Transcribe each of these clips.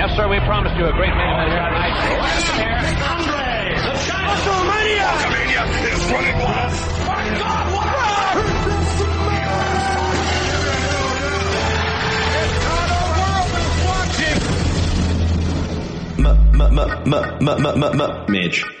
Yes, sir, we promised you a great main event here tonight. WrestleMania! WrestleMania is what Midge.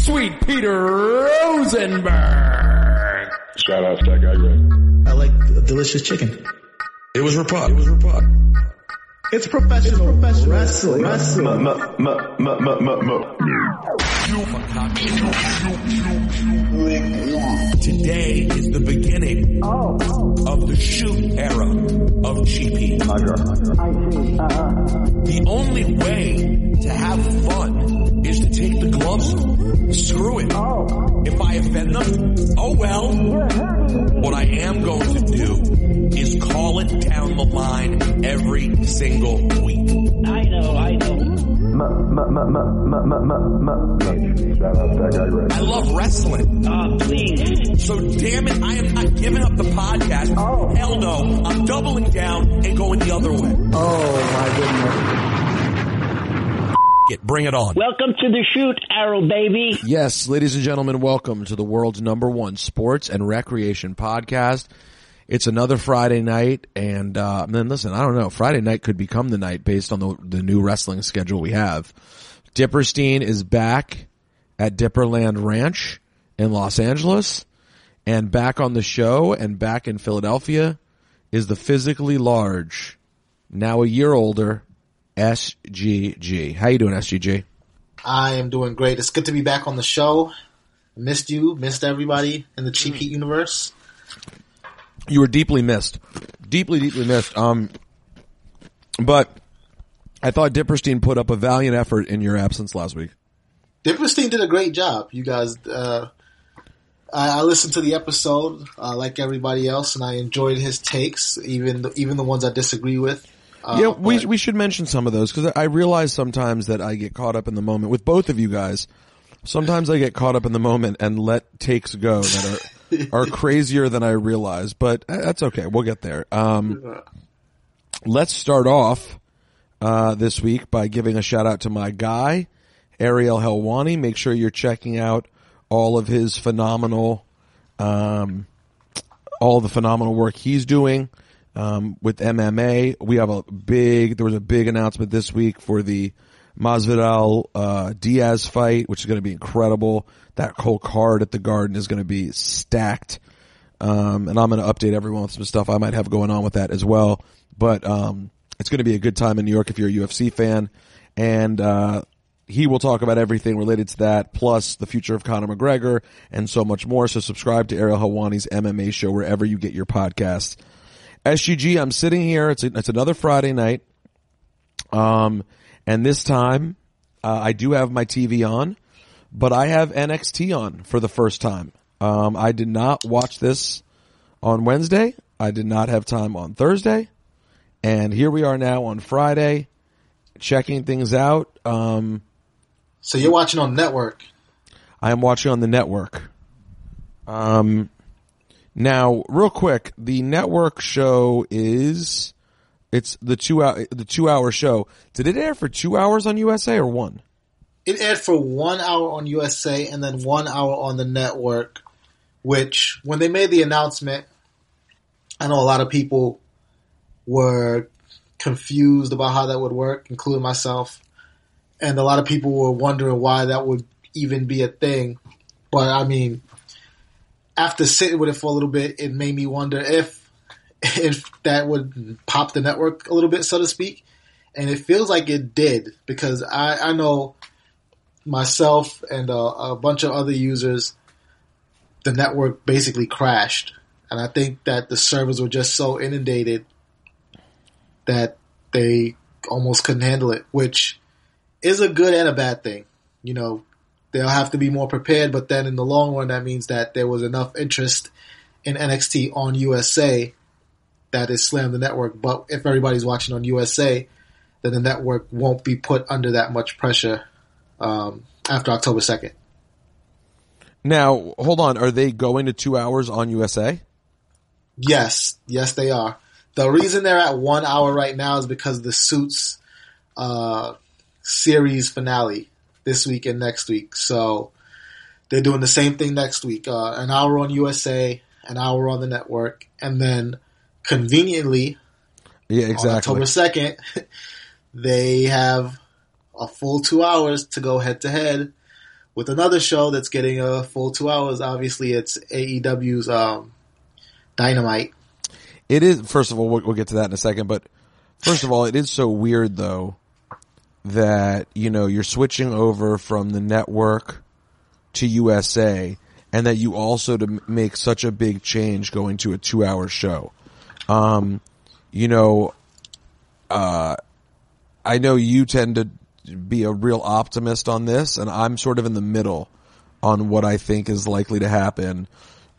Sweet, sweet Peter Rosenberg. Shout out to that guy, Greg. I like delicious chicken. It was Rapod. It was Rapod. It's professional, professional wrestling. wrestling. Today is the beginning of the shoot era of GP. Under. Uh-huh. The only way to have fun is to take the gloves off. Screw it. If I offend them, oh well. What I am going to do is call it down the line every single week. I know, I know. Shout out to that guy, Greg. I love wrestling. Uh, please. So damn it, I am not giving up the podcast. Oh. Hell no. I'm doubling down and going the other way. Oh my goodness. Get, bring it on. Welcome to the shoot, Arrow baby. Yes, ladies and gentlemen, welcome to the world's number one sports and recreation podcast. It's another Friday night, and uh, then listen, I don't know. Friday night could become the night based on the the new wrestling schedule we have. Dipperstein is back at Dipperland Ranch in Los Angeles, and back on the show and back in Philadelphia is the physically large, now a year older, SGG. How you doing, SGG? I am doing great. It's good to be back on the show. Missed you, missed everybody in the Cheap Heat universe. You were deeply missed, deeply, deeply missed. Um, but I thought Dipperstein put up a valiant effort in your absence last week. Dipperstein did a great job. You guys, uh, I, I listened to the episode uh, like everybody else, and I enjoyed his takes, even the, even the ones I disagree with. Uh, yeah, we but- we should mention some of those because I realize sometimes that I get caught up in the moment with both of you guys. Sometimes I get caught up in the moment and let takes go that are are crazier than I realize, but uh, that's okay. We'll get there. Um, let's start off uh, this week by giving a shout out to my guy Ariel Helwani. Make sure you're checking out all of his phenomenal, um, all the phenomenal work he's doing um, with MMA. We have a big. There was a big announcement this week for the Masvidal uh, Diaz fight, which is going to be incredible. That whole card at the Garden is going to be stacked. Um, and I'm going to update everyone with some stuff I might have going on with that as well. But um, it's going to be a good time in New York if you're a UFC fan. And uh, he will talk about everything related to that, plus the future of Conor McGregor and so much more. So subscribe to Ariel Helwani's MMA show wherever you get your podcasts. SGG, I'm sitting here. It's a, it's another Friday night. Um, and this time, uh, I do have my TV on, but I have NXT on for the first time. Um, I did not watch this on Wednesday. I did not have time on Thursday. And here we are now on Friday, checking things out. Um, so you're watching on network. I am watching on the network. Um, now, real quick, the network show is it's the two hour the two hour show. Did it air for two hours on USA or one? It aired for one hour on USA and then one hour on the network. Which, when they made the announcement, I know a lot of people were confused about how that would work, including myself. And a lot of people were wondering why that would even be a thing. But I mean, after sitting with it for a little bit, it made me wonder if if that would pop the network a little bit, so to speak. And it feels like it did because I, I know myself and a, a bunch of other users, the network basically crashed. And I think that the servers were just so inundated that they almost couldn't handle it, which is a good and a bad thing. You know, they'll have to be more prepared, but then in the long run, that means that there was enough interest in NXT on USA that Slam the network. But if everybody's watching on USA, then the network won't be put under that much pressure um, after October 2nd. Now, hold on. Are they going to two hours on USA? Yes, yes, they are. The reason they're at one hour right now is because of the Suits uh, series finale this week and next week. So they're doing the same thing next week. Uh, an hour on USA, an hour on the network, and then conveniently Yeah, on exactly. October second, they have a full two hours to go head to head with another show that's getting a full two hours. Obviously, it's AEW's um, Dynamite. It is. First of all, we'll, we'll get to that in a second. But first of all, it is so weird though that you know you're switching over from the network to USA, and that you also to make such a big change going to a two-hour show. Um, you know, uh, I know you tend to be a real optimist on this, and I'm sort of in the middle on what I think is likely to happen.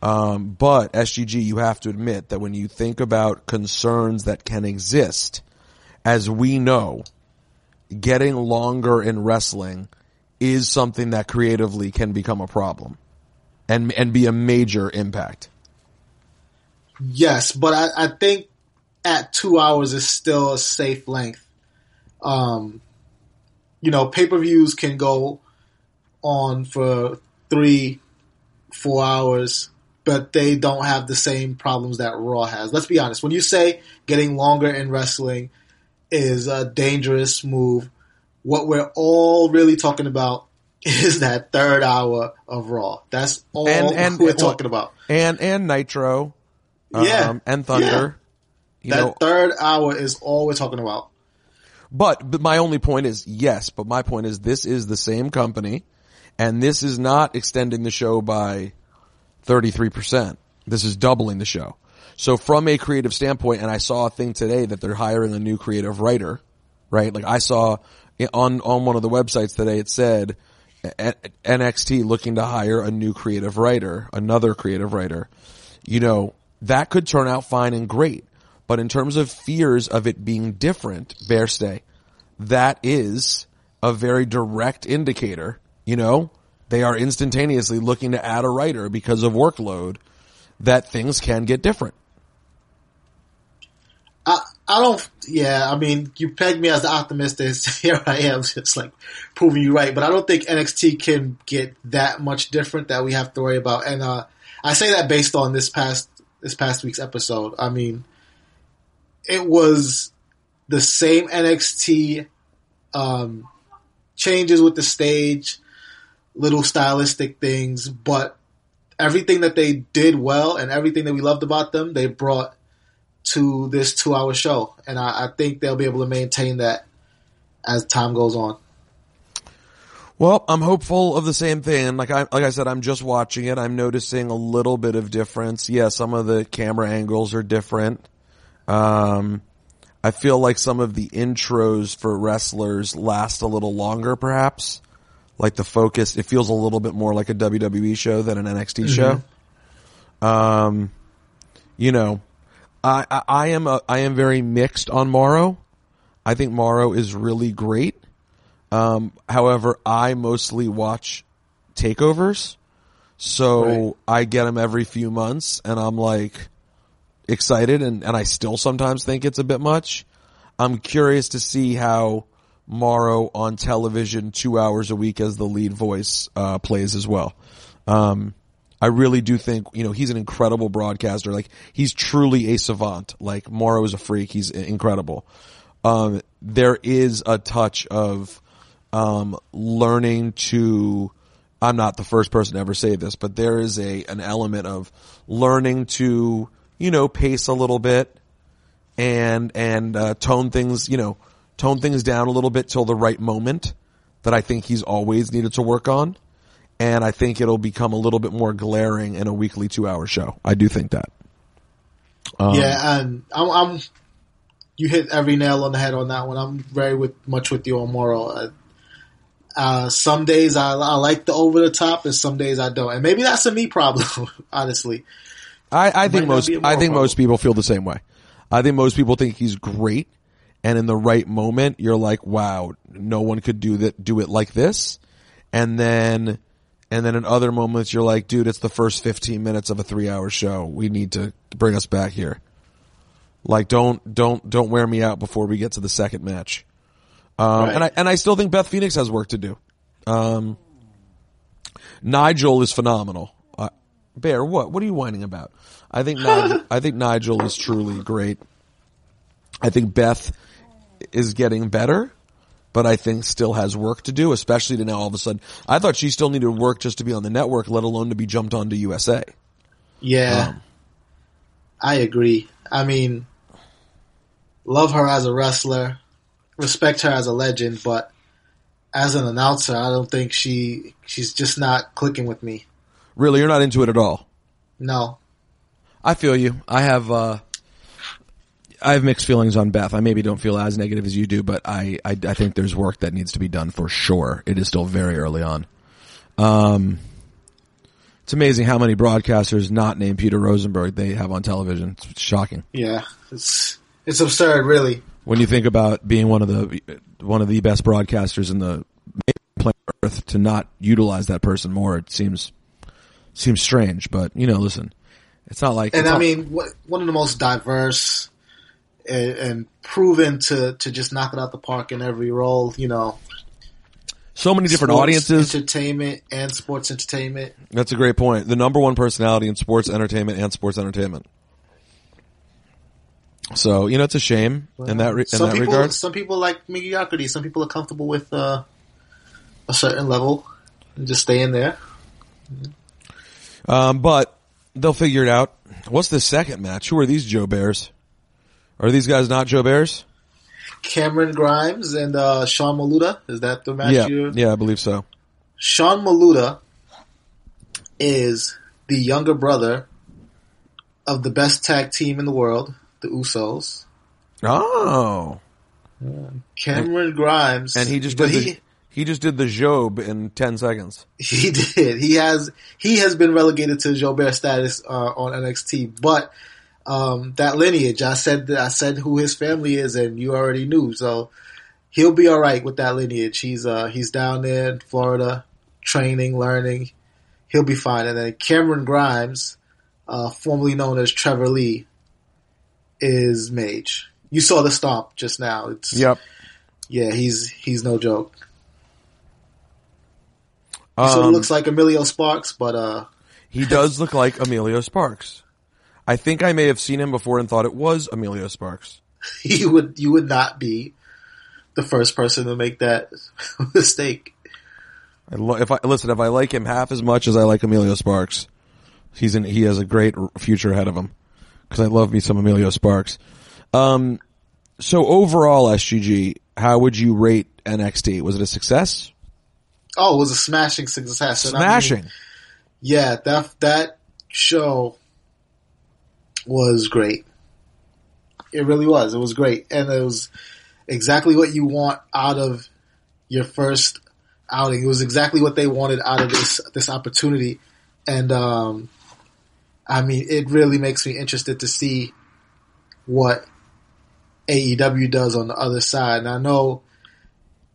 Um, but SGG, you have to admit that when you think about concerns that can exist, as we know, getting longer in wrestling is something that creatively can become a problem and, and be a major impact. Yes, but I, I think at two hours is still a safe length. Um, you know, pay per views can go on for three, four hours, but they don't have the same problems that Raw has. Let's be honest. When you say getting longer in wrestling is a dangerous move, what we're all really talking about is that third hour of Raw. That's all And- and- we're talking about. And, and Nitro. Yeah. um, and Thunder. You that know, third hour is all we're talking about. But, but my only point is yes, but my point is this is the same company and this is not extending the show by 33%. This is doubling the show. So from a creative standpoint, and I saw a thing today that they're hiring a new creative writer, right? Like I saw on, on one of the websites today, it said NXT looking to hire a new creative writer, another creative writer. You know, that could turn out fine and great. But in terms of fears of it being different, stay, that is a very direct indicator. You know, they are instantaneously looking to add a writer because of workload that things can get different. I I don't. Yeah, I mean, you pegged me as the optimist. and Here I am, just like proving you right. But I don't think NXT can get that much different that we have to worry about. And uh, I say that based on this past this past week's episode. I mean, it was the same NXT um, changes with the stage, little stylistic things, but everything that they did well and everything that we loved about them, they brought to this two hour show. And I, I think they'll be able to maintain that as time goes on. Well, I'm hopeful of the same thing. Like I, like I said, I'm just watching it. I'm noticing a little bit of difference. Yeah, some of the camera angles are different. Um, I feel like some of the intros for wrestlers last a little longer, perhaps. Like the focus, it feels a little bit more like a WWE show than an NXT show. Um, you know, I, I, I am a, I am very mixed on Mauro. I think Mauro is really great. Um, however, I mostly watch takeovers, so Right. I get them every few months, and I'm like excited, and, and I still sometimes think it's a bit much. I'm curious to see how Mauro on television, two hours a week as the lead voice, uh, plays as well. Um, I really do think, you know, he's an incredible broadcaster. Like, he's truly a savant. Like, Mauro is a freak. He's incredible. Um, there is a touch of, um, learning to, I'm not the first person to ever say this, but there is a, an element of learning to, you know, pace a little bit and, and, uh, tone things, you know, tone things down a little bit till the right moment that I think he's always needed to work on. And I think it'll become a little bit more glaring in a weekly two hour show. I do think that. Um, yeah, and I'm, I'm you hit every nail on the head on that one. I'm very with much with you on Mauro. Uh, some days I, I like the over the top, and some days I don't. And maybe that's a me problem, honestly. I, I think most I think most people feel the same way. I think most people think he's great, and in the right moment, you're like, "Wow, no one could do that, do it like this." And then, and then in other moments, you're like, "Dude, it's the first 15 minutes of a three hour show. We need to bring us back here." Like, don't don't don't wear me out before we get to the second match. Um, Right. and I and I still think Beth Phoenix has work to do. Um, Nigel is phenomenal. Uh, Bear, what? What are you whining about? I think Nigel, I think Nigel is truly great. I think Beth is getting better, but I think still has work to do, especially to now all of a sudden. I thought she still needed work just to be on the network, let alone to be jumped onto USA. Yeah, Um, I agree. I mean, love her as a wrestler, respect her as a legend, but as an announcer, I don't think she she's just not clicking with me. Really, you're not into it at all. No, I feel you. I have uh I have mixed feelings on Beth. I maybe don't feel as negative as you do, but I, I I think there's work that needs to be done for sure. It is still very early on. Um it's amazing how many broadcasters not named Peter Rosenberg they have on television. It's shocking. yeah, it's it's absurd, really. When you think about being one of the one of the best broadcasters in the planet Earth to not utilize that person more, it seems seems strange. But you know, listen, it's not like And I not- mean, one of the most diverse and, and proven to to just knock it out the park in every role. You know, so many different sports audiences. entertainment, and sports entertainment. That's a great point. The number one personality in sports entertainment and sports entertainment. So you know, it's a shame in that re- in some that people, regard. some people like mediocrity. Some people are comfortable with uh, a certain level and just stay in there. Um, but they'll figure it out. What's the second match? Who are these jobbers? Are these guys not jobbers? Cameron Grimes and uh, Sean Maluta. Is that the match? Yeah, you yeah, I believe so. Sean Maluta is the younger brother of the best tag team in the world, the Usos. Oh, Cameron Grimes, and he just did he the, he just did the Job in ten seconds. he did. He has he has been relegated to jobber status uh, on NXT, but um, that lineage, I said I said who his family is, and you already knew, so he'll be all right with that lineage. He's uh he's down there in Florida, training, learning. He'll be fine. And then Cameron Grimes, uh, formerly known as Trevor Lee, is Mage. You saw the stomp just now. It's Yep. yeah, he's he's no joke. He sort of Um, looks like Emilio Sparks, but uh, he does look like Emilio Sparks. I think I may have seen him before and thought it was Emilio Sparks. you would you would not be the first person to make that mistake. I lo- if I listen, if I like him half as much as I like Emilio Sparks, he's in. He has a great future ahead of him because I love me some Emilio Sparks. Um, so overall, SGG, how would you rate NXT? Was it a success? Oh, it was a smashing success. And I mean, Smashing. yeah, that that show was great. It really was. It was great, and it was exactly what you want out of your first outing. It was exactly what they wanted out of this this opportunity, and um, I mean, it really makes me interested to see what AEW does on the other side. And I know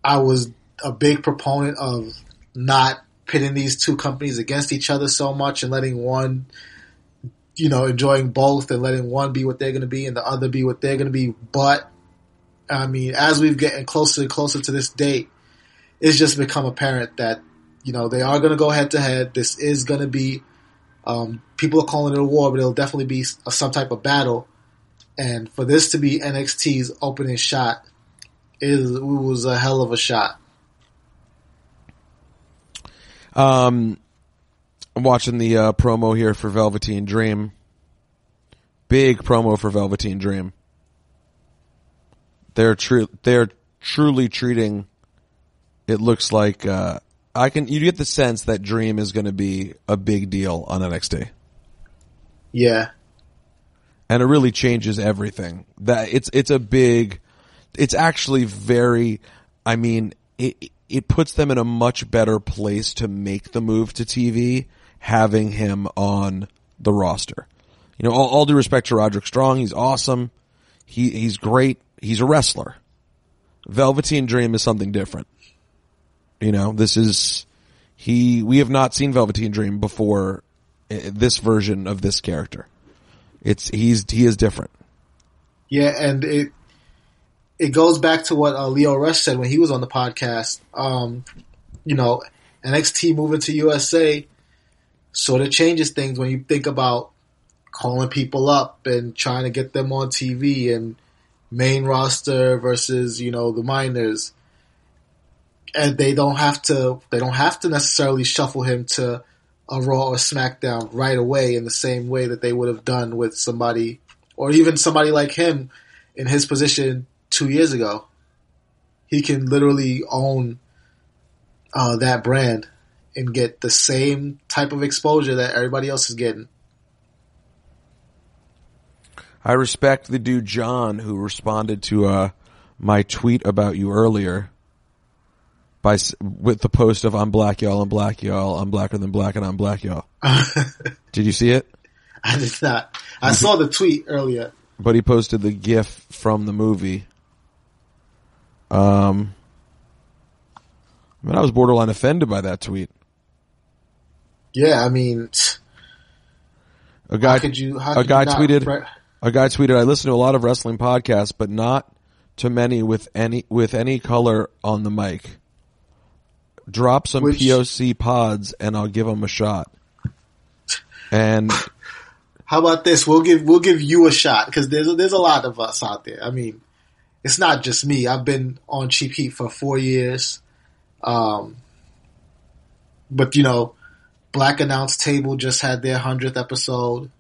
I was a big proponent of not pitting these two companies against each other so much and letting one, you know, enjoying both and letting one be what they're going to be and the other be what they're going to be. But I mean, as we've getting closer and closer to this date, it's just become apparent that you know they are going to go head to head. This is going to be um, people are calling it a war, but it'll definitely be s- some type of battle. And for this to be NXT's opening shot, it was a hell of a shot. Um, I'm watching the uh, promo here for Velveteen Dream. Big promo for Velveteen Dream. They're true. They're truly treating. It looks like uh, I can. You get the sense that Dream is going to be a big deal on NXT. Yeah, and it really changes everything. That it's it's a big, it's actually very. I mean, it it puts them in a much better place to make the move to TV, having him on the roster. You know, all, all due respect to Roderick Strong, he's awesome. He he's great. He's a wrestler. Velveteen Dream is something different. You know, this is he. We have not seen Velveteen Dream before. uh, This version of this character, it's he's he is different. Yeah, and it it goes back to what uh, Lio Rush said when he was on the podcast. Um, you know, NXT moving to USA sort of changes things when you think about calling people up and trying to get them on TV and main roster versus you know the minors. And they don't have to. They don't have to necessarily shuffle him to a Raw or SmackDown right away in the same way that they would have done with somebody, or even somebody like him in his position two years ago. He can literally own uh, that brand and get the same type of exposure that everybody else is getting. I respect the dude John who responded to uh, my tweet about you earlier by with the post of "I'm black, y'all. I'm black, y'all. I'm blacker than black, and I'm black, y'all." Did you see it? I did not. I saw the tweet earlier. But he posted the GIF from the movie. Um, I mean, I was borderline offended by that tweet. Yeah, I mean, A guy, how could you? How a could you guy not tweeted, re- a guy tweeted, I listen to a lot of wrestling podcasts, but not to many with any, with any color on the mic. Drop some Which- POC pods and I'll give them a shot. And How about this? We'll give we'll give you a shot because there's there's a lot of us out there. I mean, it's not just me. I've been on Cheap Heat for four years, um, but you know, Black Announce Table just had their hundredth episode.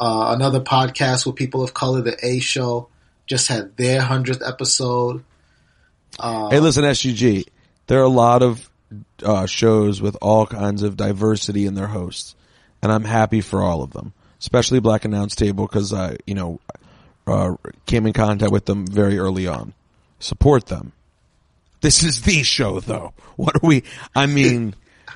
Uh, another podcast with people of color, the A Show, just had their hundredth episode. Uh, Hey, listen, SGG. There are a lot of uh, shows with all kinds of diversity in their hosts, and I'm happy for all of them, especially Black Announce Table because I, you know, uh, came in contact with them very early on. Support them. This is the show, though. What are we? I mean,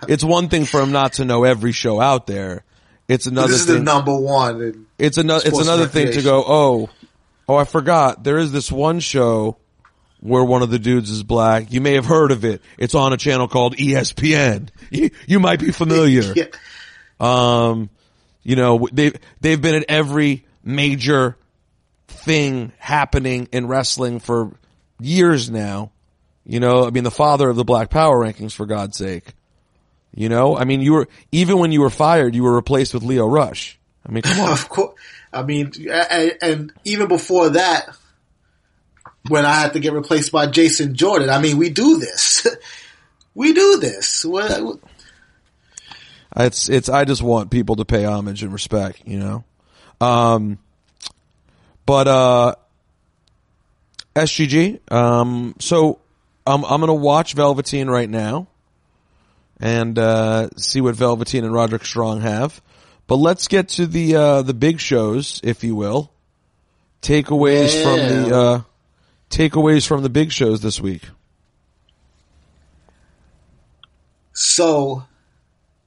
it's one thing for them not to know every show out there. It's another this is thing. the number one. It's another. It's another thing to go. Oh, oh! I forgot. There is this one show where one of the dudes is black. You may have heard of it. It's on a channel called ESPN. You, you might be familiar. yeah, Um, you know they they've been at every major thing happening in wrestling for years now. You know, I mean, the father of the Black Power rankings, for God's sake. You know, I mean, you were even when you were fired, you were replaced with Lio Rush. I mean, come on. Of course. I mean, and, and even before that, when I had to get replaced by Jason Jordan, I mean, we do this. we do this. What- It's it's I just want people to pay homage and respect, you know. Um but uh SGG, um so I'm I'm going to watch Velveteen right now and uh see what Velveteen and Roderick Strong have. But let's get to the uh the big shows, if you will. Takeaways from the uh takeaways from the big shows this week. So,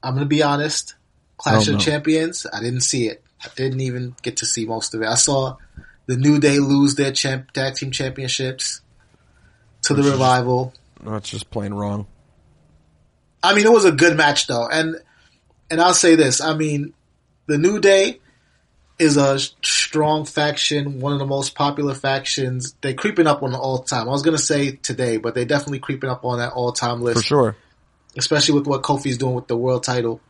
I'm going to be honest. Clash Oh, of. Champions, I didn't see it. I didn't even get to see most of it. I saw the New Day lose their champ, tag team championships to the Revival. That's just plain wrong. I mean, it was a good match though, and and I'll say this: I mean, the New Day is a strong faction, one of the most popular factions. They're creeping up on the all time. I was gonna say today, but they're definitely creeping up on that all time list, For sure. especially with what Kofi's doing with the world title.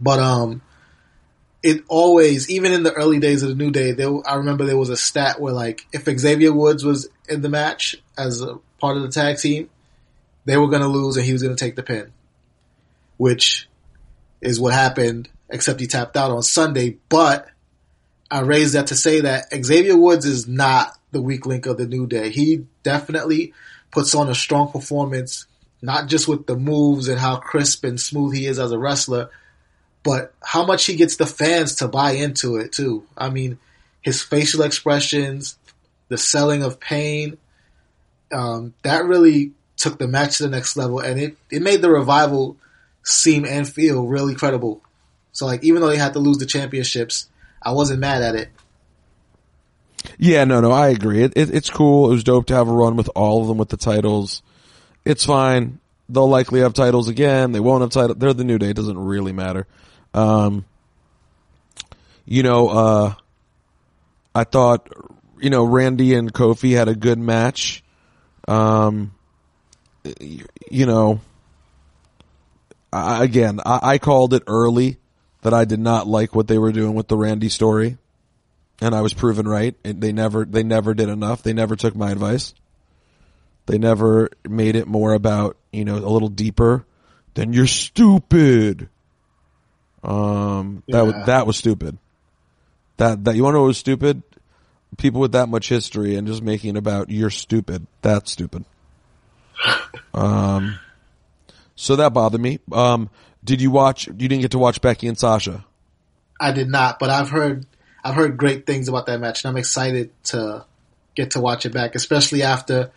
But um, it always, even in the early days of the New Day, there I remember there was a stat where like if Xavier Woods was in the match as a part of the tag team, they were going to lose and he was going to take the pin, which is what happened. Except he tapped out on Sunday, but I raised that to say that Xavier Woods is not the weak link of the New Day. He definitely puts on a strong performance, not just with the moves and how crisp and smooth he is as a wrestler, but how much he gets the fans to buy into it too. I mean, his facial expressions, the selling of pain, um, that really took the match to the next level, and it it made the revival seem and feel really credible. So like, even though they had to lose the championships, I wasn't mad at it. Yeah, no, no, I agree. It, it, it's cool. It was dope to have a run with all of them with the titles. It's fine. They'll likely have titles again. They won't have titles. They're the New Day. It doesn't really matter. Um, you know, uh, I thought, you know, Randy and Kofi had a good match. Um, y- you know, I, again, I, I called it early that I did not like what they were doing with the Randy story and I was proven right. It, they never they never did enough. They never took my advice. They never made it more about you know a little deeper than you're stupid. Um, that was that was stupid. That that you want to know what was stupid? People with that much history and just making it about you're stupid. That's stupid. um, so that bothered me. Um, did you watch? You didn't get to watch Becky and Sasha. I did not, but I've heard I've heard great things about that match, and I'm excited to get to watch it back, especially after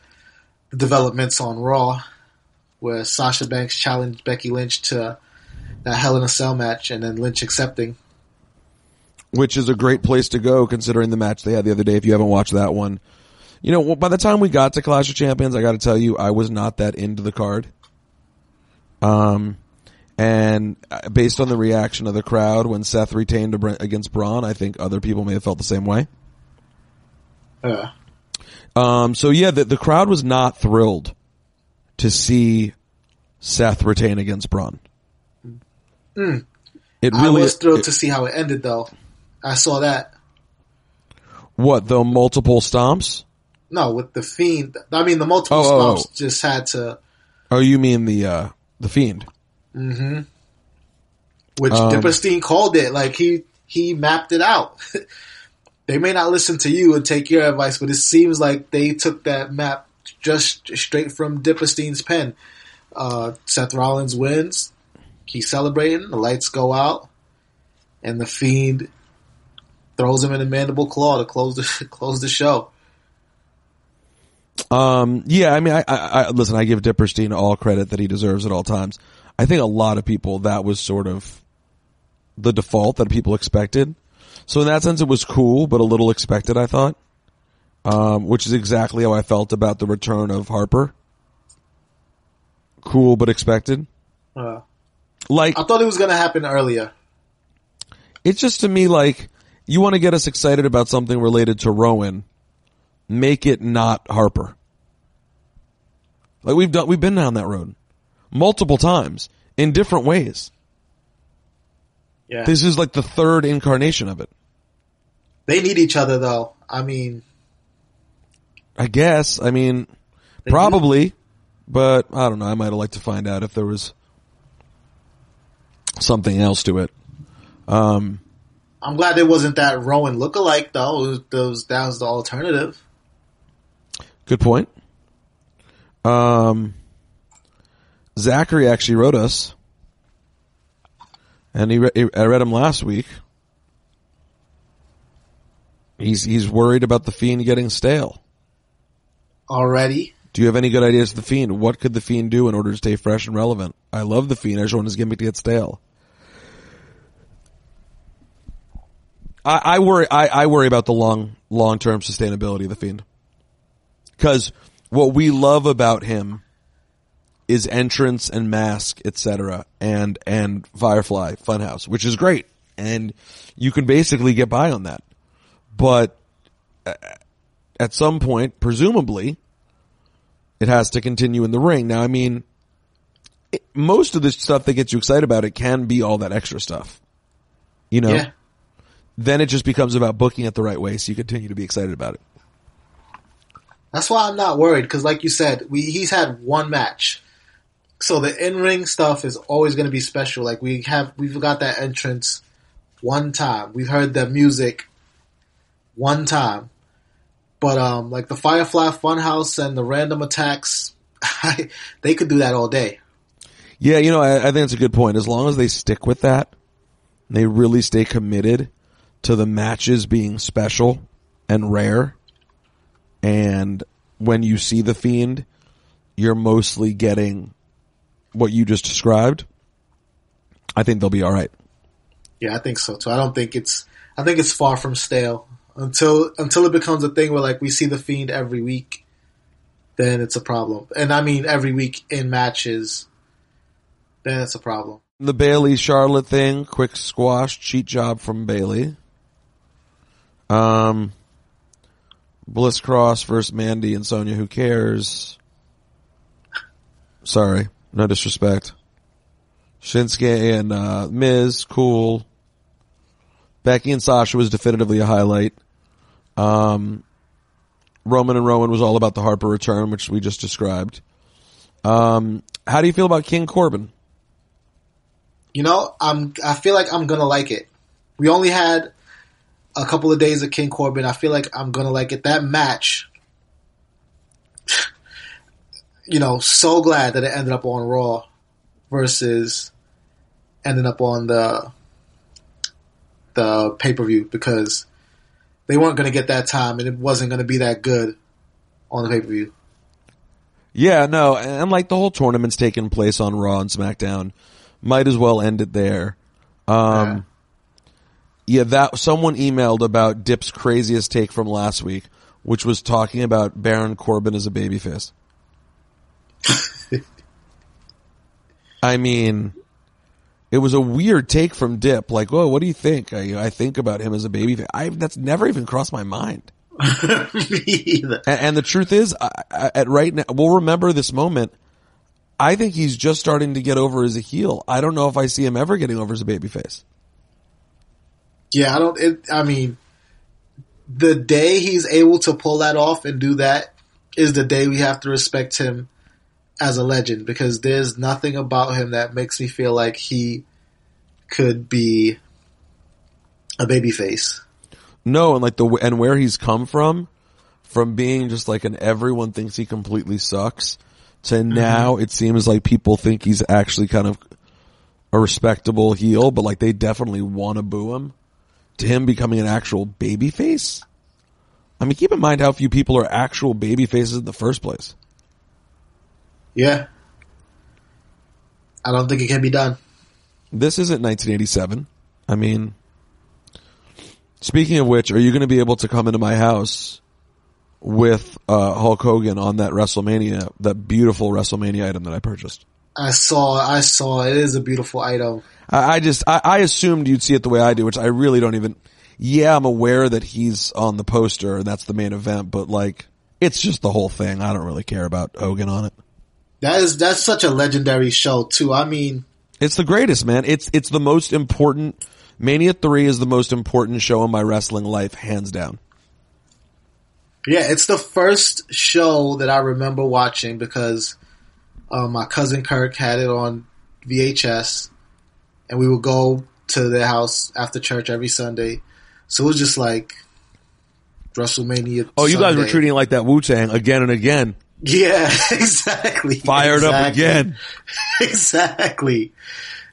the developments on Raw, where Sasha Banks challenged Becky Lynch to that Hell in a Cell match, and then Lynch accepting. which is a great place to go considering the match they had the other day. If you haven't watched that one, you know, by the time we got to Clash of Champions, I got to tell you, I was not that into the card. Um, and uh, based on the reaction of the crowd when Seth retained against Braun, I think other people may have felt the same way. Uh, Um, so yeah, the, the crowd was not thrilled to see Seth retain against Braun. It I was thrilled it- to see how it ended, though. I saw that. what the multiple stomps. No, with the Fiend. I mean, the multiple Oh, oh, stomps oh. just had to, Oh, you mean the uh, the fiend? Which Um, Dipperstein called it. Like he he mapped it out. they may not listen to you and take your advice, but it seems like they took that map just straight from Dipperstein's pen. Uh, Seth Rollins wins. He's celebrating. The lights go out, and the Fiend throws him in a mandible claw to close the close the show. Um, yeah, I mean, I, I, I listen. I give Dipperstein all credit that he deserves at all times. I think a lot of people that was sort of the default that people expected. So in that sense, it was cool, but a little expected. I thought, um, which is exactly how I felt about the return of Harper. Cool, but expected. Uh, Like I thought it was going to happen earlier. it's just to me like you want to get us excited about something related to Rowan, make it not Harper. Like we've done, we've been down that road multiple times in different ways. Yeah, This is like the third incarnation of it. they need each other though. I mean, I guess. I mean, probably, but I don't know. I might have liked to find out if there was something else to it. Um, I'm glad it wasn't that Rowan lookalike though. It was, that was, that was the alternative. Good point. Um, Zachary actually wrote us, and he, re- he I read him last week. He's he's worried about the fiend getting stale. Already, Do you have any good ideas for the fiend? What could the fiend do in order to stay fresh and relevant? I love the fiend. I just want his gimmick to get stale. I, I worry. I, I worry about the long long term sustainability of the fiend because what we love about him is entrance and mask, etc., and and Firefly Funhouse, which is great, and you can basically get by on that. But uh, at some point, presumably, it has to continue in the ring. Now, I mean, it, most of the stuff that gets you excited about it can be all that extra stuff. You know, yeah. then it just becomes about booking it the right way, so you continue to be excited about it. That's why I'm not worried because, like you said, we he's had one match, so the in ring stuff is always going to be special. Like we have, we've got that entrance one time. We've heard the music one time, but um, like the Firefly Funhouse and the random attacks, they could do that all day. Yeah, you know, I, I think it's a good point. As long as they stick with that, They really stay committed to the matches being special and rare. And when you see the fiend, you're mostly getting what you just described. I think they'll be all right. Yeah, I think so too. I don't think it's. I think it's far from stale until until it becomes a thing where like we see the fiend every week. Then it's a problem, and I mean every week in matches. Then it's a problem. The Bayley Charlotte thing, quick squash, cheat job from Bayley. Um, Bliss Cross versus Mandy and Sonya. Who cares? Sorry, no disrespect. Shinsuke and uh, Miz, cool. Becky and Sasha was definitively a highlight. Um, Roman and Rowan was all about the Harper return, which we just described. Um, how do you feel about King Corbin? You know, I'm. I feel like I'm gonna like it. We only had a couple of days of King Corbin. I feel like I'm gonna like it. That match. You know, so glad that it ended up on Raw versus ending up on the the pay per view because they weren't going to get that time and it wasn't going to be that good on the pay per view. Yeah, no, and like the whole tournament's taking place on Raw and SmackDown. Might as well end it there. Um, yeah. that someone emailed about Dip's craziest take from last week, which was talking about Baron Corbin as a babyface. I mean, it was a weird take from Dip. Like, oh, what do you think? I, I think about him as a babyface. I that's never even crossed my mind. Me either. And, and the truth is, I, I, at right now, we'll remember this moment. I think he's just starting to get over as a heel. I don't know if I see him ever getting over as a babyface. Yeah, I don't. It, I mean, the day he's able to pull that off and do that is the day we have to respect him as a legend because there's nothing about him that makes me feel like he could be a babyface. No, and like the and where he's come from, from being just like an everyone thinks he completely sucks to mm-hmm. now it seems like people think he's actually kind of a respectable heel, but like they definitely want to boo him. To him becoming an actual babyface. I mean, keep in mind how few people are actual baby faces in the first place. Yeah, I don't think it can be done. This isn't 1987. I mean, speaking of which, are you going to be able to come into my house with uh, Hulk Hogan on that WrestleMania, that beautiful WrestleMania item that I purchased? I saw. I saw. It is a beautiful item. I, I just, I, I assumed you'd see it the way I do, which I really don't even. Yeah, I'm aware that he's on the poster and that's the main event, but like, it's just the whole thing. I don't really care about Hogan on it. That is that's such a legendary show too. I mean, It's the greatest, man. It's it's the most important. Mania three is the most important show in my wrestling life, hands down. Yeah, it's the first show that I remember watching because uh, my cousin Kirk had it on VHS, and we would go to their house after church every Sunday. So it was just like WrestleMania. Oh, you guys were treating it like that Wu Tang again and again, Yeah, exactly. fired up again. exactly.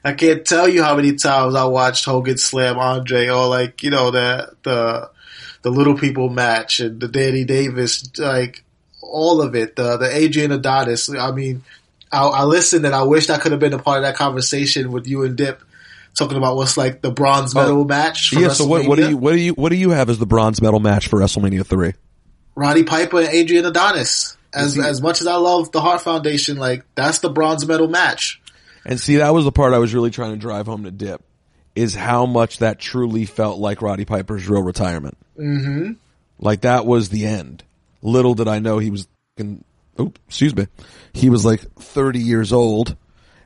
I can't tell you how many times I watched Hogan slam Andre, or like you know the the the little people match and the Danny Davis, like all of it. The the Adrian Adonis. I mean, I, I listened and I wished I could have been a part of that conversation with you and Dip, talking about what's like the bronze oh, medal match. For Oh, Yeah. So what, what do you what do you what do you have as the bronze medal match for WrestleMania three? Roddy Piper and Adrian Adonis. As as much as I love the Hart Foundation, like that's the bronze medal match. And see, that was the part I was really trying to drive home to Dip, is how much that truly felt like Roddy Piper's real retirement. Mm-hmm. Like that was the end. Little did I know he was, oh, excuse me, he was like 30 years old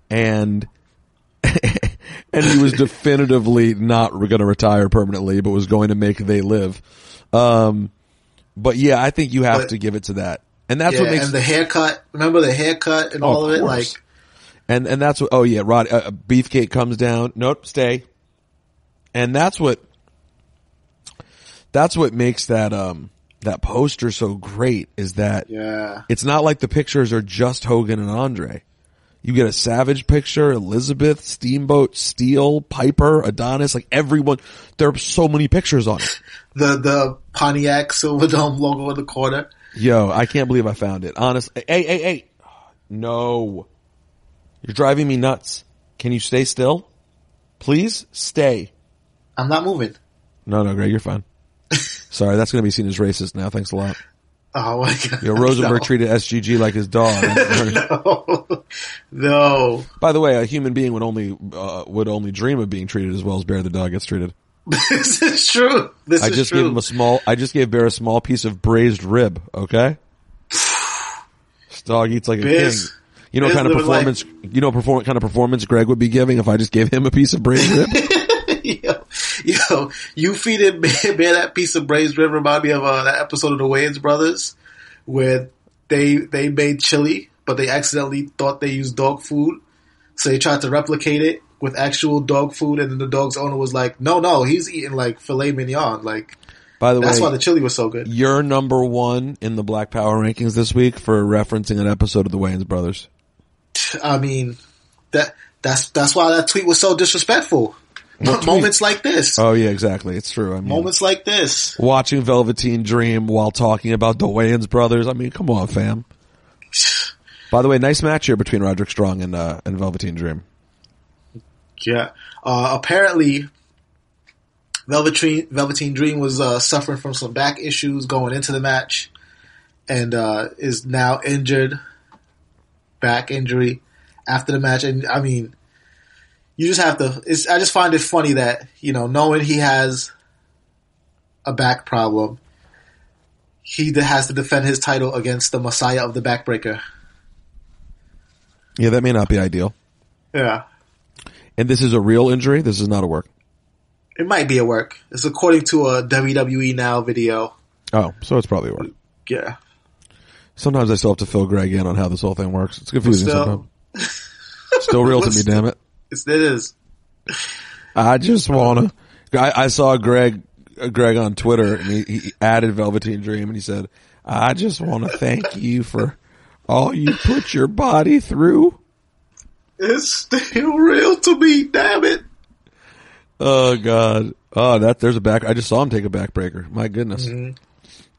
and, and he was definitively not going to retire permanently, but was going to make They Live. Um, but yeah, I think you have But- to give it to that. And that's yeah, what makes and the haircut. Remember the haircut and Oh, all of of, it. Like And and that's what. Oh yeah, Rod. Uh, Beefcake comes down. Nope, stay. And that's what. That's what makes that um that poster so great is that yeah, it's not like the pictures are just Hogan and Andre. You get a Savage picture, Elizabeth, Steamboat, Steele, Piper, Adonis, like everyone. There are so many pictures on it. The the Pontiac Silverdome logo in the corner. Yo, I can't believe I found it. Honest. Hey, hey, hey. No. You're driving me nuts. Can you stay still? Please stay. I'm not moving. No, no, Greg, you're fine. Sorry, that's going to be seen as racist now. Thanks a lot. Oh my god. You know, Rosenberg no. treated SGG like his dog. no. no. By the way, a human being would only uh, would only dream of being treated as well as Bear the dog gets treated. This is true. This I is just true. gave him a small. I just gave Bear a small piece of braised rib. Okay. This dog eats like a Bear's- king. You know what kind of performance? You know perform, kind of performance Greg would be giving if I just gave him a piece of braised rib? yo, yo, you feeding Bear, Bear that piece of braised rib remind me of uh, that episode of the Wayans Brothers where they they made chili, but they accidentally thought they used dog food, so they tried to replicate it with actual dog food, and then the dog's owner was like, "No, no, he's eating like filet mignon." Like By the that's way, why the chili was so good. you're number one in the Black Power rankings this week for referencing an episode of the Wayans Brothers. I mean, that that's that's why that tweet was so disrespectful. Moments like this, Oh yeah, exactly. It's true. I mean, moments like this. watching Velveteen Dream while talking about the Wayans brothers. I mean, come on, fam. By the way, nice match here between Roderick Strong and uh, and Velveteen Dream. Yeah. Uh, apparently, Velveteen Velveteen Dream was uh, suffering from some back issues going into the match, and uh, is now injured, back injury after the match. And I mean, you just have to. It's, I just find it funny that you know, knowing he has a back problem, he has to defend his title against the Messiah of the Backbreaker. Yeah, that may not be ideal. Yeah. And this is a real injury. This is not a work. It might be a work. It's according to a WWE Now video. Oh, so it's probably a work. Yeah. Sometimes I still have to fill Greg in on how this whole thing works. It's confusing Still- sometimes. Still real to me, damn it. It's, it is. I just wanna. I, I saw Greg, uh, Greg on Twitter, and he, he added Velveteen Dream, and he said, "I just want to thank you for all you put your body through." It's still real to me, damn it. Oh God! Oh, that there's a back. I just saw him take a backbreaker. My goodness.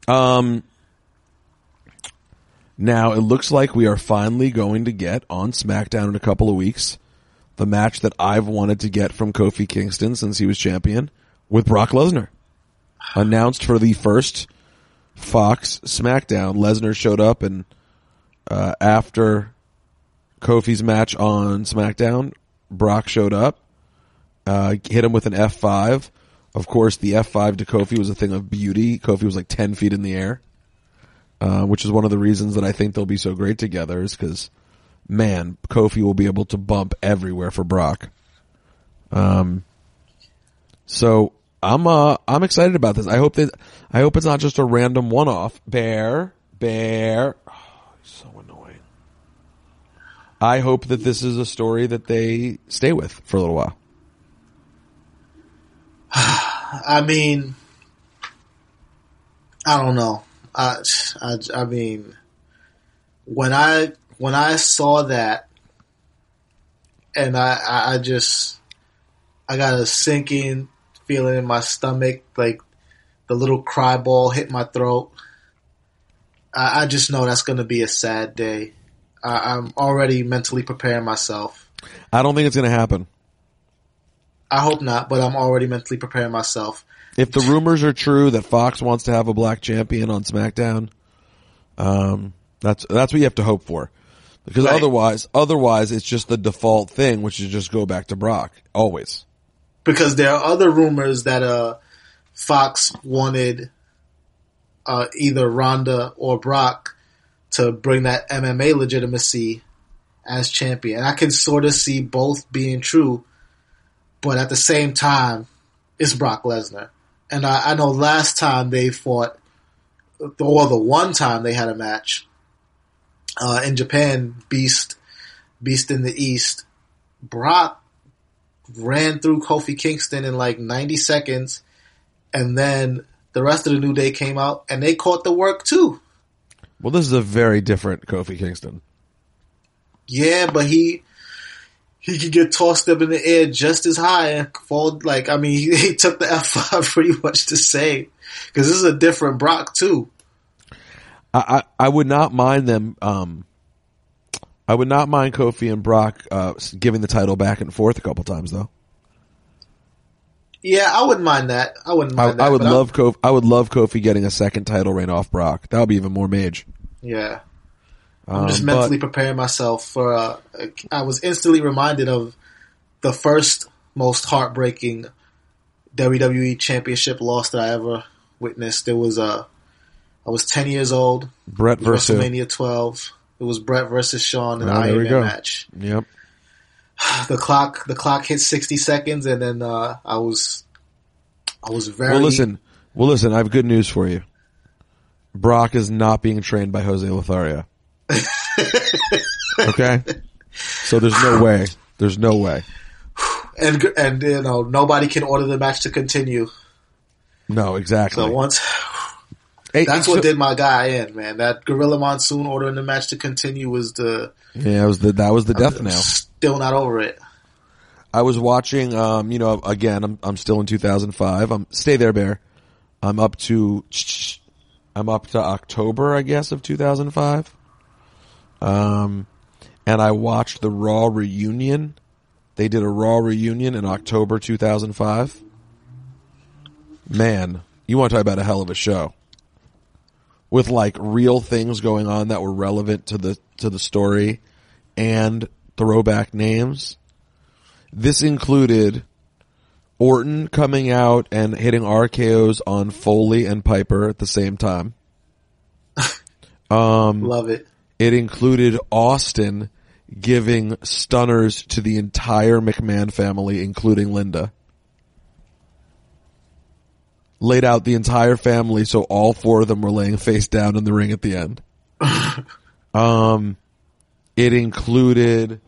Um. Now it looks like we are finally going to get on SmackDown in a couple of weeks the match that I've wanted to get from Kofi Kingston since he was champion with Brock Lesnar. Announced for the first Fox SmackDown, Lesnar showed up and uh, after Kofi's match on SmackDown, Brock showed up uh, hit him with an F5. Of course, the F5 to Kofi was a thing of beauty. Kofi was like 10 feet in the air, uh, which is one of the reasons that I think they'll be so great together is because, man, Kofi will be able to bump everywhere for Brock. Um, so I'm, uh, I'm excited about this. I hope that, I hope it's not just a random one-off. Bear, bear. I hope that this is a story that they stay with for a little while. I mean, I don't know. I, I, I mean, when I when I saw that, and I, I, I just I got a sinking feeling in my stomach, like the little cry ball hit my throat. I, I just know that's going to be a sad day. I, I'm already mentally preparing myself. I don't think it's going to happen. I hope not, but I'm already mentally preparing myself. If the rumors are true that Fox wants to have a black champion on SmackDown, um, that's that's what you have to hope for. Because Right. otherwise, otherwise it's just the default thing, which is just go back to Brock always. because there are other rumors that uh Fox wanted uh either Ronda or Brock to bring that MMA legitimacy as champion. And I can sort of see both being true, but at the same time, it's Brock Lesnar. And I, I know last time they fought, or the one time they had a match uh, in Japan, Beast, Beast in the East, Brock ran through Kofi Kingston in like 90 seconds, and then the rest of the New Day came out and they caught the work too. Well, this is a very different Kofi Kingston. Yeah, but he he could get tossed up in the air just as high and fall. Like I mean, he, he took the F five pretty much the same because this is a different Brock too. I, I, I would not mind them. Um, I would not mind Kofi and Brock uh, giving the title back and forth a couple times though. Yeah, I wouldn't mind that. I wouldn't I, that. I would love Kofi. I would love Kofi getting a second title reign off Brock. That would be even more mage. Yeah. I'm just Um, mentally but- preparing myself for. Uh, I was instantly reminded of the first most heartbreaking WWE Championship loss that I ever witnessed. It was uh, I was 10 years old. Bret versus. WrestleMania 12. It was Bret versus Shawn in the Oh, there Iron Man go. match. Yep. The clock, the clock hit 60 seconds, and then uh, I was, I was very. Well, listen. Well, listen. I have good news for you. Brock is not being trained by Jose Lothario. okay. So there's no way. There's no way. and and you know nobody can order the match to continue. No, exactly. So once Hey, That's so- what did my guy in, man. That Gorilla Monsoon ordering the match to continue was the Yeah, it was the that was the death I'm nail. Still not over it. I was watching, um, you know, again, I'm, I'm still in 2005. I'm, stay there, bear. I'm up to, I'm up to October, I guess, of 2005. Um, and I watched the Raw reunion. They did a Raw reunion in October 2005. Man, you want to talk about a hell of a show. With like real things going on that were relevant to the, to the story and throwback names. This included Orton coming out and hitting RKO's on Foley and Piper at the same time. Um, Love it. it included Austin giving stunners to the entire McMahon family, including Linda. Laid out the entire family, so all four of them were laying face down in the ring at the end. um, it included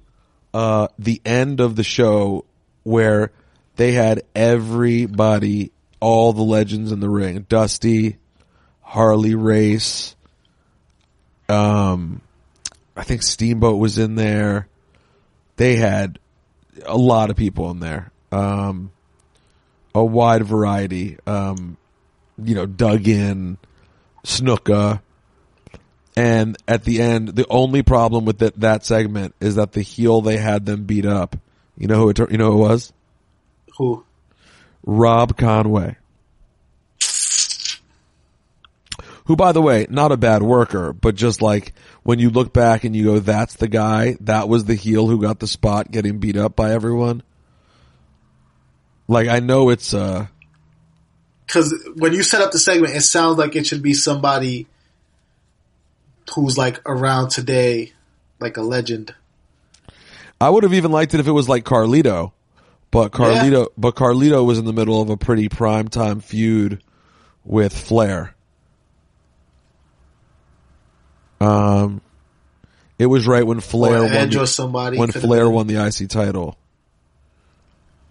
uh, the end of the show where they had everybody, all the legends in the ring, Dusty, Harley Race, um, I think Steamboat was in there. They had a lot of people in there. Um, a wide variety. Um, you know, Duggan, Snuka. And at the end, the only problem with that, that segment is that the heel they had them beat up. You know who it, you know who it was? Who? Rob Conway. Who, by the way, not a bad worker, but just like when you look back and you go, that's the guy, that was the heel who got the spot getting beat up by everyone. Like, I know it's, uh, Because when you set up the segment, it sounds like it should be somebody who's like around today, like a legend. I would have even liked it if it was like Carlito, but Carlito, but Carlito was in the middle of a pretty prime time feud with Flair. Um, it was right when Flair Or won the- when Flair won the IC title.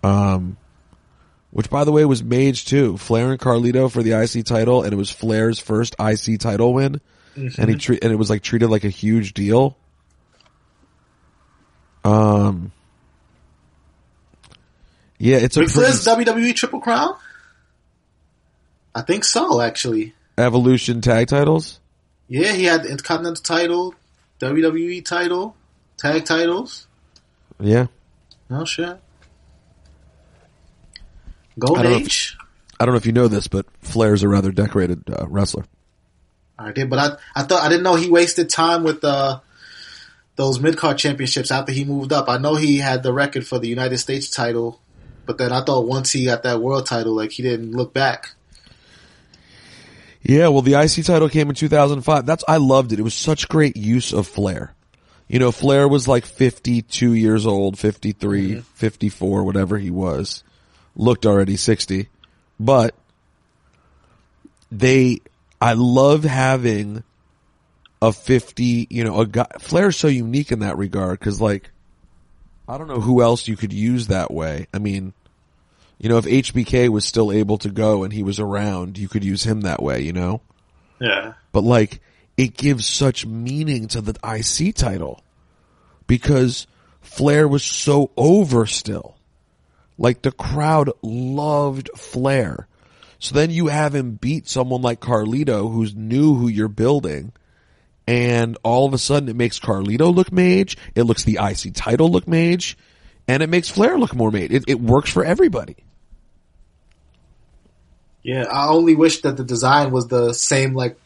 Um, which by the way was Mage too. Flair and Carlito for the IC title, and it was Flair's first IC title win, and he tre- and it was like treated like a huge deal. Um, yeah, it's a Ric Flair's pretty WWE Triple Crown? I think so, actually. evolution tag titles. Yeah, he had the Intercontinental title, WWE title, tag titles. Yeah, Oh shit. I Gold don't know if- Age. I don't know if you know this, but Flair's a rather decorated uh, wrestler. I did, but I I thought I didn't know he wasted time with uh those mid card championships after he moved up. I know he had the record for the United States title, but then I thought once he got that world title, like he didn't look back. Yeah, well, the IC title came in 2005. That's I loved it. It was such great use of Flair. You know, Flair was like 52 years old, 53, mm-hmm. 54, whatever he was. Looked already 60. But they I love having a 50, you know, a guy Flair's so unique in that regard cuz like I don't know who else you could use that way. I mean, you know, if HBK was still able to go and he was around, you could use him that way, you know? Yeah. But like, it gives such meaning to the IC title. because Flair was so over still. Like the crowd loved Flair. So then you have him beat someone like Carlito who's knew who you're building. And all of a sudden it makes Carlito look mage. It looks the IC title look mage. And it makes Flair look more mage. It, it works for everybody. Yeah, I only wish that the design was the same like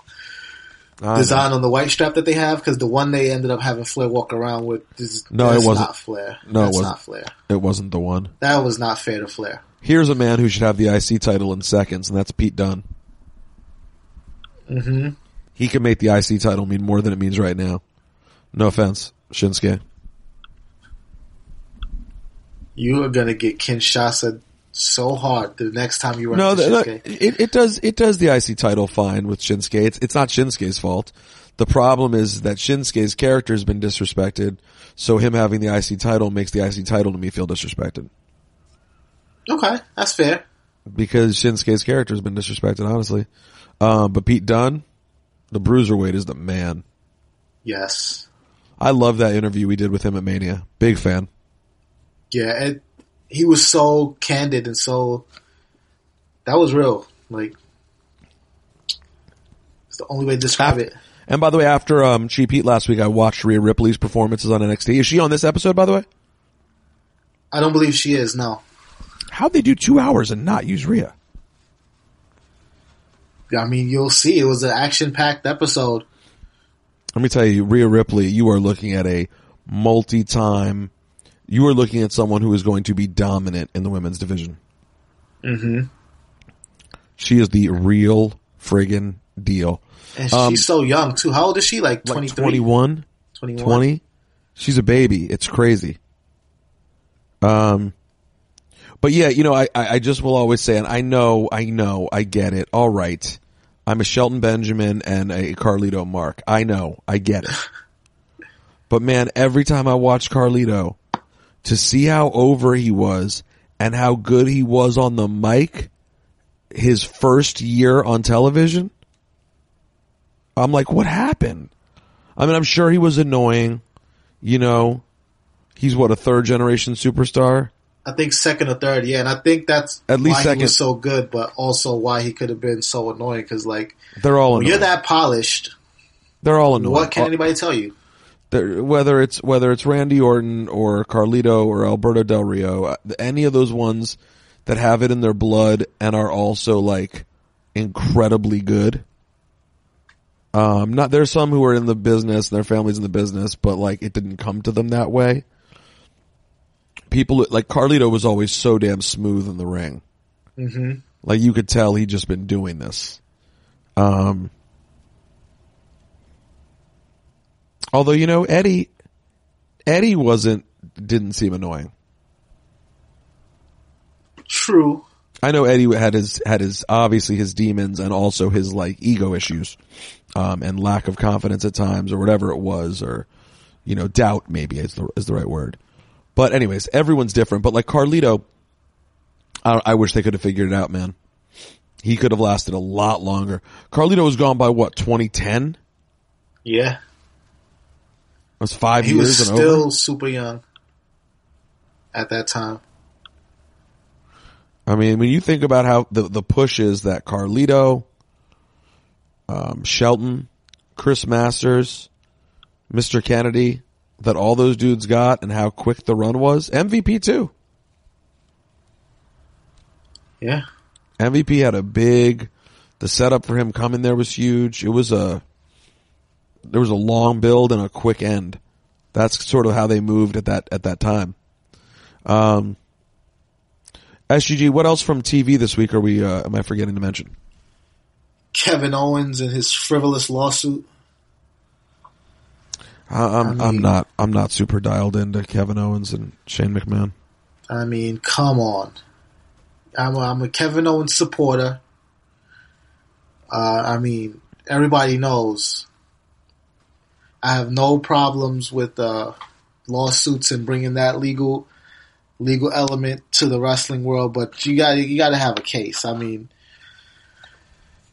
I design on the white strap that they have because the one they ended up having Flair walk around with is No, it wasn't. not Flair. No, it wasn't. not Flair. It wasn't the one. That was not fair to Flair. Here's a man who should have the IC title in seconds, and that's Pete Dunne. Mm-hmm. He can make the IC title mean more than it means right now. No offense, Shinsuke. You are gonna get Kinshasa so hard the next time you run No, into Shinsuke. th- it, it does it does the IC title fine with Shinsuke. It's it's not Shinsuke's fault. The problem is that Shinsuke's character has been disrespected, so him having the IC title makes the IC title to me feel disrespected Okay, that's fair. because Shinsuke's character has been disrespected, honestly. Um, but Pete Dunne, the bruiserweight, is the man. Yes. I love that interview we did with him at Mania. Big fan. Yeah, it, he was so candid and so that was real. Like it's the only way to describe it. And by the way, after um, Cheap Heat last week, I watched Rhea Ripley's performances on NXT. Is she on this episode, by the way? I don't believe she is. No, How'd they do two hours and not use Rhea? I mean you'll see. It was an action packed episode. Let me tell you, Rhea Ripley, you are looking at a multi-time, you are looking at someone who is going to be dominant in the women's division. Mm-hmm. She is the real friggin' deal. And Um, she's so young too. How old is she? Like Like 23? 21, 21? 20. She's a baby. It's crazy. Um, but yeah, you know, I, I just will always say, and I know, I know, I get it. All right. I'm a Shelton Benjamin and a Carlito Mark. I know, I get it. but man, every time I watch Carlito, to see how over he was and how good he was on the mic, his first year on television, I'm like, what happened? I mean, I'm sure he was annoying. You know, he's what a third generation superstar. I think second or third, yeah, and I think that's At least why second. he was so good, but also why he could have been so annoying. Because like They're all annoying. you're that polished, They're all annoying. what can anybody tell you? They're- whether it's whether it's Randy Orton or Carlito or Alberto Del Rio, uh, any of those ones that have it in their blood and are also like incredibly good. Um, not there's some who are in the business and their families in the business, but like it didn't come to them that way. People like Carlito was always so damn smooth in the ring. hmm Like you could tell he'd just been doing this. Um, although you know Eddie, Eddie wasn't didn't seem annoying. True. I know Eddie had his had his obviously his demons and also his like ego issues, um, and lack of confidence at times or whatever it was, or you know doubt maybe is the is the right word. But anyways, everyone's different. But like Carlito, I, I wish they could have figured it out, man. He could have lasted a lot longer. Carlito was gone by what 2010. Yeah, It was five he years was and still over. super young at that time. I mean, when you think about how the the push is that Carlito, um, Shelton, Chris Masters, Mr. Kennedy, that all those dudes got, and how quick the run was. MVP too. Yeah, MVP had a big. The setup for him coming there was huge. It was a. There was a long build and a quick end. That's sort of how they moved at that at that time. Um. SGG, what else from TV this week are we? Uh, am I forgetting to mention? Kevin Owens and his frivolous lawsuit. I, I'm I I'm not I'm not super dialed into Kevin Owens and Shane McMahon. I mean, come on. I'm a, I'm a Kevin Owens supporter. Uh, I mean, everybody knows. I have no problems with uh, lawsuits and bringing that legal legal element to the wrestling world, but you got you got to have a case. I mean,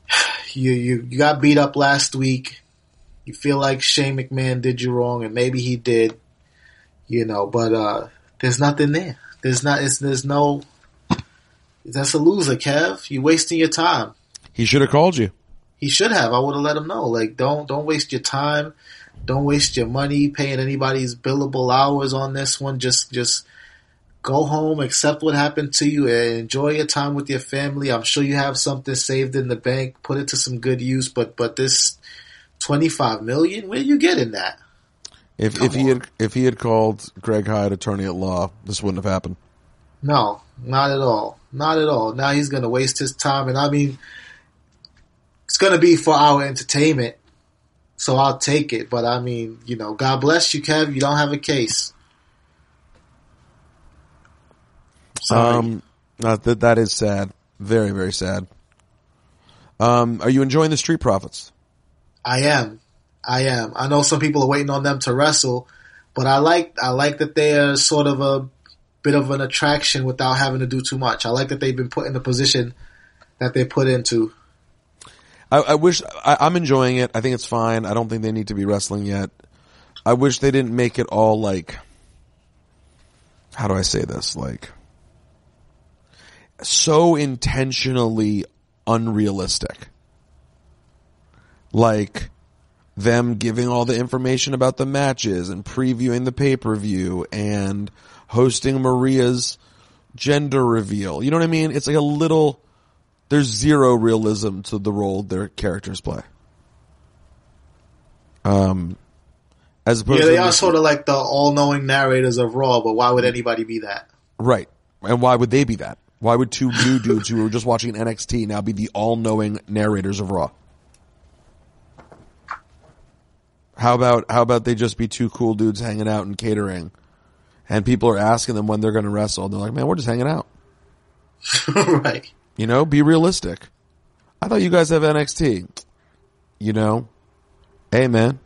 you you you got beat up last week. You feel like Shane McMahon did you wrong, and maybe he did. You know, but uh there's nothing there. There's not. It's, there's no. That's a loser, Kev. You're wasting your time. He should have called you. He should have. I would have let him know. Like, don't don't waste your time. Don't waste your money paying anybody's billable hours on this one. Just just go home, accept what happened to you, and enjoy your time with your family. I'm sure you have something saved in the bank. Put it to some good use. But but this twenty five million, where you getting that? If if he had if he had called Greg Hyde, attorney at law, this wouldn't have happened. No, not at all. Not at all. Now he's going to waste his time. And I mean, it's going to be for our entertainment. So I'll take it. But I mean, you know, God bless you, Kev. You don't have a case. Sorry. Um, that that is sad. Very very sad. Um, are you enjoying the Street Profits? I am. I am. I know some people are waiting on them to wrestle, but I like I like that they are sort of a bit of an attraction without having to do too much. I like that they've been put in the position that they put into. I, I wish I, I'm enjoying it. I think it's fine. I don't think they need to be wrestling yet. I wish they didn't make it all like. How do I say this? Like, so intentionally unrealistic. Like, them giving all the information about the matches and previewing the pay per view and hosting Maria's gender reveal. You know what I mean? It's like a little. There's zero realism to the role their characters play. Um, as opposed Yeah, they are sort of like the all-knowing narrators of Raw, but why would anybody be that? right. And why would they be that? Why would two new dudes who were just watching NXT now be the all-knowing narrators of Raw? How about how about they just be two cool dudes hanging out and catering, and people are asking them when they're going to wrestle, and they're like, "Man, we're just hanging out." right. You know, be realistic. I thought you guys have NXT. You know, hey man,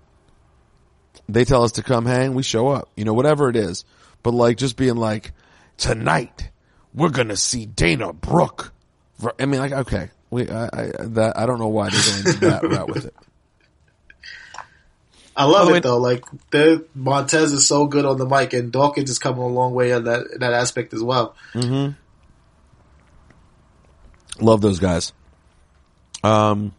they tell us to come hang, we show up. You know, whatever it is. But like, just being like, tonight we're gonna see Dana Brooke. I mean, like, okay, we, I, I, that I don't know why they're going that route with it. I love the it though. Like the Montez is so good on the mic, and Dawkins is coming a long way in that in that aspect as well. Love those guys. Um,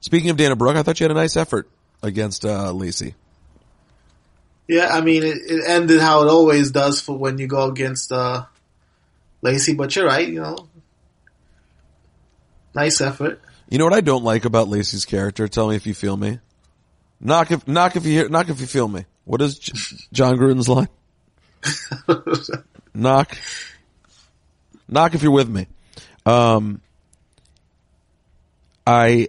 speaking of Dana Brooke, I thought you had a nice effort against uh, Lacey. Yeah, I mean, it, it ended how it always does for when you go against uh, Lacey. But you're right, you know, nice effort. You know what I don't like about Lacey's character? Tell me if you feel me. Knock if knock if you hear knock if you feel me. What is Jon Gruden's line? knock, knock if you're with me. Um, I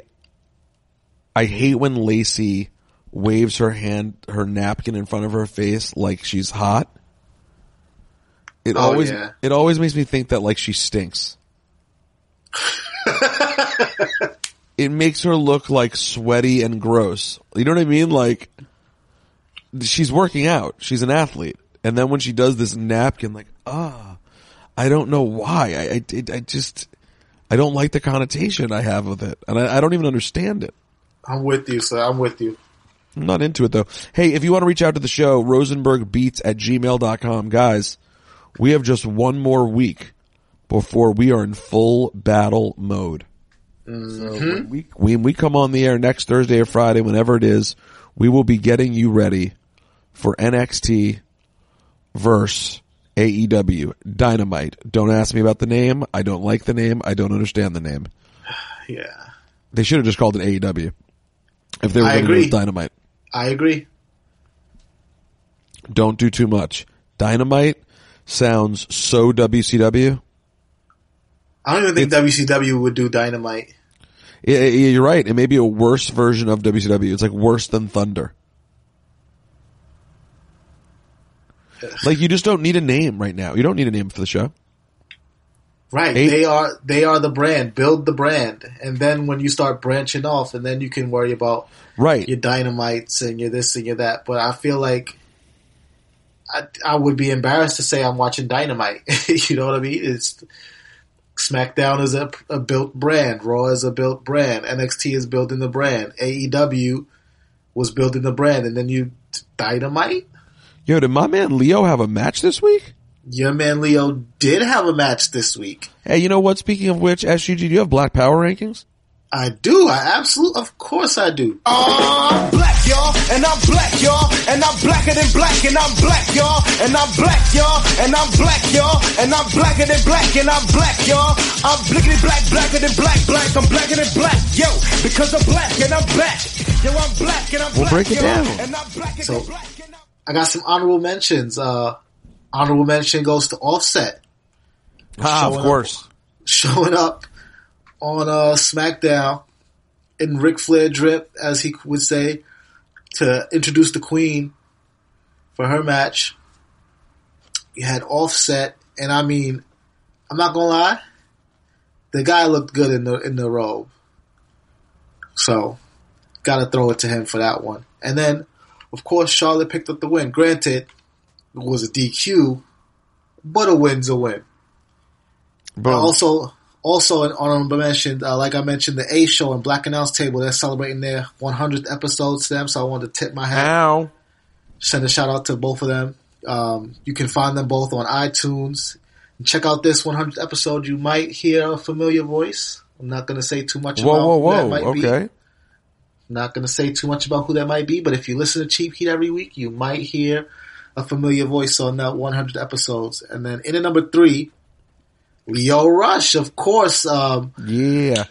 I hate when Lacey waves her hand, her napkin in front of her face like she's hot. It Oh, always yeah. it always makes me think that like she stinks. it makes her look like sweaty and gross. You know what I mean? Like she's working out. She's an athlete. And then when she does this napkin, like, ah, I don't know why. I, I, it- I just, I don't like the connotation I have with it. And I, I don't even understand it. I'm with you, sir. I'm with you. I'm not into it though. Hey, if you want to reach out to the show, rosenbergbeats at gmail.com. Guys, we have just one more week before we are in full battle mode. So mm-hmm. when we, when we come on the air next Thursday or Friday, whenever it is, we will be getting you ready for NXT versus AEW Dynamite. Don't ask me about the name. I don't like the name. I don't understand the name. Yeah, They should have just called it AEW if they were going to do. Dynamite. I agree. Don't do too much. Dynamite sounds so WCW. I don't even think WCW would do Dynamite. Yeah, yeah, you're right. It may be a worse version of WCW. It's like worse than Thunder. Like you just don't need a name right now. You don't need a name for the show. Right. Eight- They are they are the brand. Build the brand. And then when you start branching off and then you can worry about Right. your dynamites and your this and your that. But I feel like I, I would be embarrassed to say I'm watching Dynamite. you know what I mean? It's SmackDown is a, a built brand. Raw is a built brand. NXT is building the brand. AEW was building the brand, and then you Dynamite. Yo, did my man Lio have a match this week? Your man Lio did have a match this week. Hey, you know what? Speaking of which, SUG, do you have Black Power rankings? I do. I absolutely, of course I do. I'm black, y'all, and I'm black, y'all, and I'm blacker than black, and I'm black, y'all, and I'm black, y'all, and I'm black, y'all, and I'm blacker than black, and I'm black, y'all. I'm blickety black, blacker than black, black, I'm blacker than black, yo, because I'm black and I'm back. Yo, I'm black and I'm We'll black, break it yo, down. and I'm blacker So- than black, and I'm I got some honorable mentions. Uh, honorable mention goes to Offset Ah, Showing of up. course. showing up on uh, SmackDown in Ric Flair drip, as he would say, to introduce the Queen for her match. You had Offset, and I mean, I'm not gonna lie, the guy looked good in the in the robe. So, gotta throw it to him for that one. And then, of course, Charlotte picked up the win. Granted, it was a DQ, but a win's a win. Boom. Also, also an honorable mention, uh, like I mentioned, the A Show and Black Announce Table, they're celebrating their 100th episode to them, so I wanted to tip my hat, Ow. send a shout out to both of them. Um, you can find them both on iTunes. Check out this 100th episode. You might hear a familiar voice. I'm not going to say too much Whoa, about whoa, who that whoa. might be. Okay. Not going to say too much about who that might be, but if you listen to Cheap Heat every week, you might hear a familiar voice on that 100 episodes. And then in at number three, Lio Rush, of course. Um, Yeah.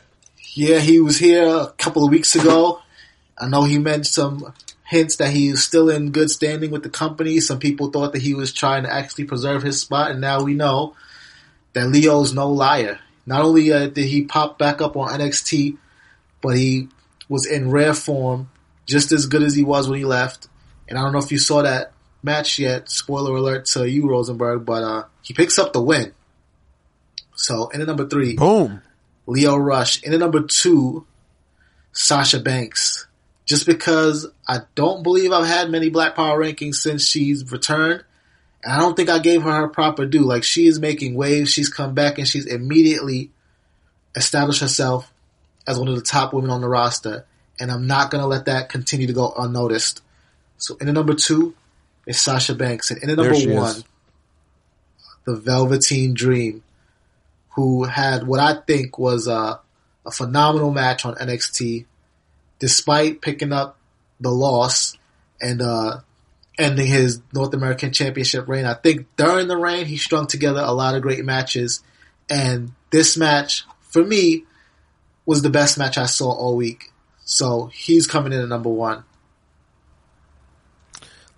yeah, he was here a couple of weeks ago. I know he meant some hints that he is still in good standing with the company. Some people thought that he was trying to actually preserve his spot, and now we know that Lio's no liar. Not only uh, did he pop back up on NXT, but he was in rare form, just as good as he was when he left. And I don't know if you saw that match yet. Spoiler alert to you, Rosenberg, but uh, he picks up the win. So in the number three, Boom. Lio Rush. In the number two, Sasha Banks. Just because I don't believe I've had many Black Power rankings since she's returned. And I don't think I gave her her proper due. Like she is making waves. She's come back and she's immediately established herself as one of the top women on the roster. And I'm not going to let that continue to go unnoticed. So in the number two is Sasha Banks. And in the number one, is. the Velveteen Dream who had what I think was a, a phenomenal match on NXT, despite picking up the loss and uh, ending his North American Championship reign. I think during the reign, he strung together a lot of great matches, and this match, for me, was the best match I saw all week. So he's coming in at number one.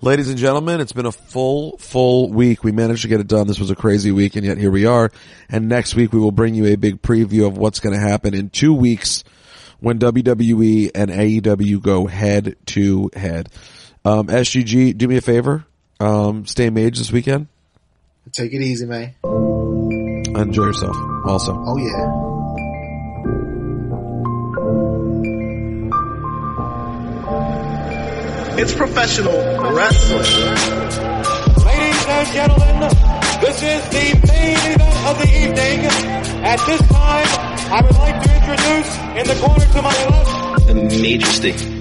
Ladies and gentlemen, it's been a full, full week. We managed to get it done. This was a crazy week and yet here we are. And next week we will bring you a big preview of what's going to happen in two weeks when WWE and AEW go head to head. Um, SGG, do me a favor. Um, stay mage this weekend. Take it easy, man. Enjoy yourself also. Oh yeah. It's professional wrestling. Ladies and gentlemen, this is the main event of the evening. At this time, I would like to introduce in the corner to my left, The majesty.